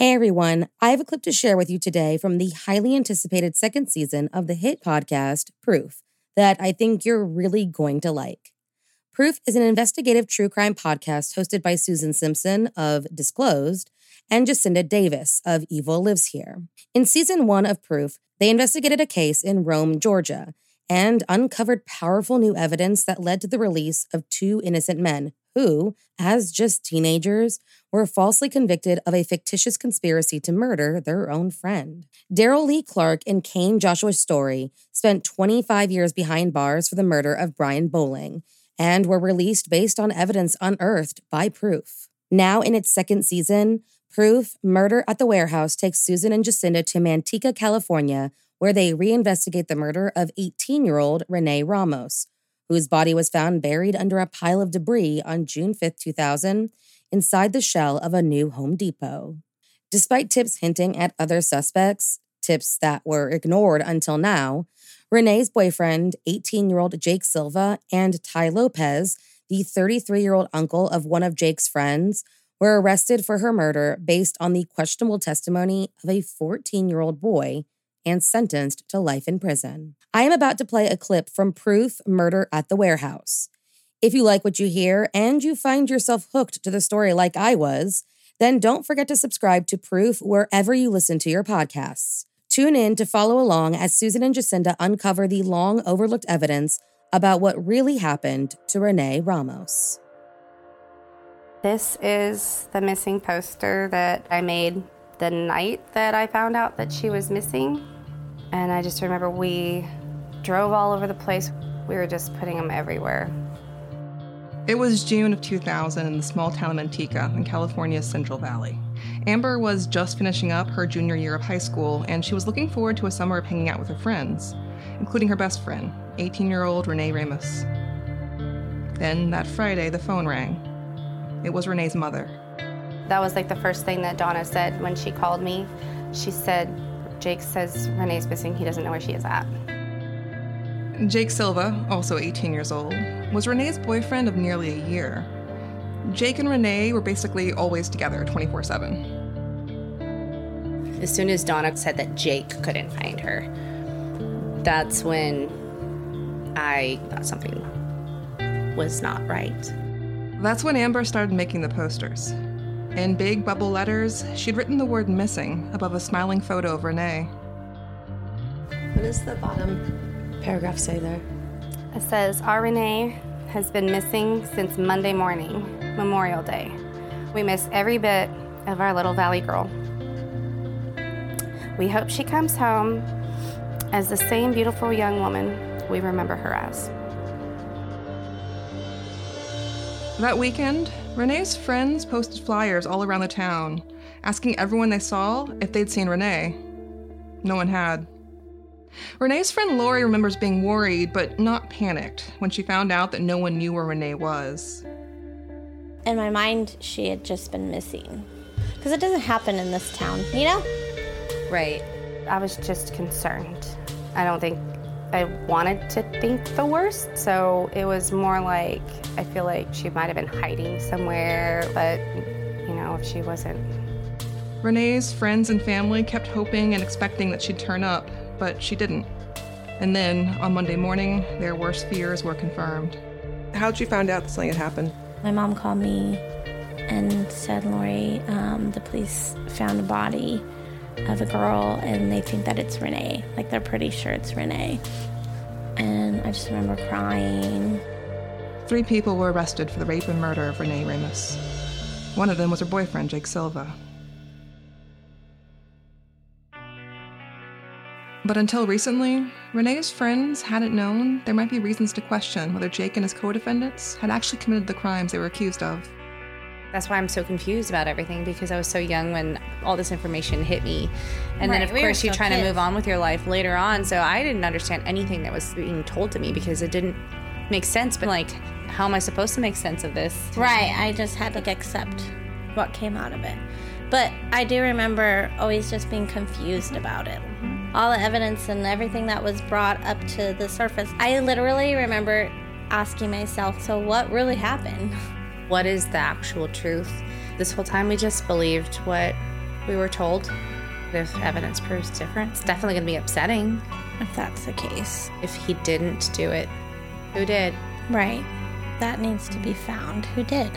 Hey everyone, I have a clip to share with you today from the highly anticipated second season of the hit podcast Proof that I think you're really going to like. Proof is an investigative true crime podcast hosted by Susan Simpson of Disclosed and Jacinda Davis of Evil Lives Here. In season one of Proof, they investigated a case in Rome, Georgia, and uncovered powerful new evidence that led to the release of two innocent men who, as just teenagers, were falsely convicted of a fictitious conspiracy to murder their own friend. Daryl Lee Clark and Kane Joshua Story spent 25 years behind bars for the murder of Brian Bowling and were released based on evidence unearthed by Proof. Now, in its second season, Proof Murder at the Warehouse takes Susan and Jacinda to Manteca, California, where they reinvestigate the murder of 18 year old Renee Ramos, whose body was found buried under a pile of debris on June 5, 2000, inside the shell of a new Home Depot. Despite tips hinting at other suspects, tips that were ignored until now, Renee's boyfriend, 18 year old Jake Silva, and Ty Lopes, the 33 year old uncle of one of Jake's friends, were arrested for her murder based on the questionable testimony of a 14 year old boy and sentenced to life in prison. I am about to play a clip from Proof Murder at the Warehouse. If you like what you hear and you find yourself hooked to the story like I was, then don't forget to subscribe to Proof wherever you listen to your podcasts. Tune in to follow along as Susan and Jacinda uncover the long overlooked evidence about what really happened to Renee Ramos. This is the missing poster that I made the night that I found out that she was missing. And I just remember we drove all over the place. We were just putting them everywhere. It was June of 2000 in the small town of Manteca in California's Central Valley. Amber was just finishing up her junior year of high school, and she was looking forward to a summer of hanging out with her friends, including her best friend, 18 year old Renee Ramos. Then that Friday, the phone rang. It was Renee's mother. That was like the first thing that Donna said when she called me. She said, Jake says Renee's missing. He doesn't know where she is at. Jake Silva, also 18 years old, was Renee's boyfriend of nearly a year. Jake and Renee were basically always together 24 7. As soon as Donna said that Jake couldn't find her, that's when I thought something was not right. That's when Amber started making the posters. In big bubble letters, she'd written the word missing above a smiling photo of Renee. What does the bottom paragraph say there? It says, Our Renee has been missing since Monday morning, Memorial Day. We miss every bit of our little valley girl. We hope she comes home as the same beautiful young woman we remember her as. That weekend, Renee's friends posted flyers all around the town, asking everyone they saw if they'd seen Renee. No one had. Renee's friend Lori remembers being worried but not panicked when she found out that no one knew where Renee was. In my mind, she had just been missing. Because it doesn't happen in this town, you know? Right. I was just concerned. I don't think I wanted to think the worst, so it was more like I feel like she might have been hiding somewhere, but you know, if she wasn't. Renee's friends and family kept hoping and expecting that she'd turn up, but she didn't. And then, on Monday morning, their worst fears were confirmed. How'd you find out that something had happened? My mom called me and said, Lori, um, the police found a body of a girl and they think that it's Renee. Like they're pretty sure it's Renee. And I just remember crying. Three people were arrested for the rape and murder of Renee Ramos. One of them was her boyfriend, Jake Silva. But until recently, Renee's friends hadn't known there might be reasons to question whether Jake and his co defendants had actually committed the crimes they were accused of. That's why I'm so confused about everything because I was so young when all this information hit me. And then, of we course, you're trying to move on with your life later on. So I didn't understand anything that was being told to me because it didn't make sense. But, like, how am I supposed to make sense of this? Right, I just had to accept what came out of it. But I do remember always just being confused about it. Mm-hmm. All the evidence and everything that was brought up to the surface. I literally remember asking myself, so what really happened? What is the actual truth? This whole time, we just believed what we were told. If evidence proves different, it's definitely going to be upsetting. If that's the case. If he didn't do it, who did? Right. That needs to be found. Who did?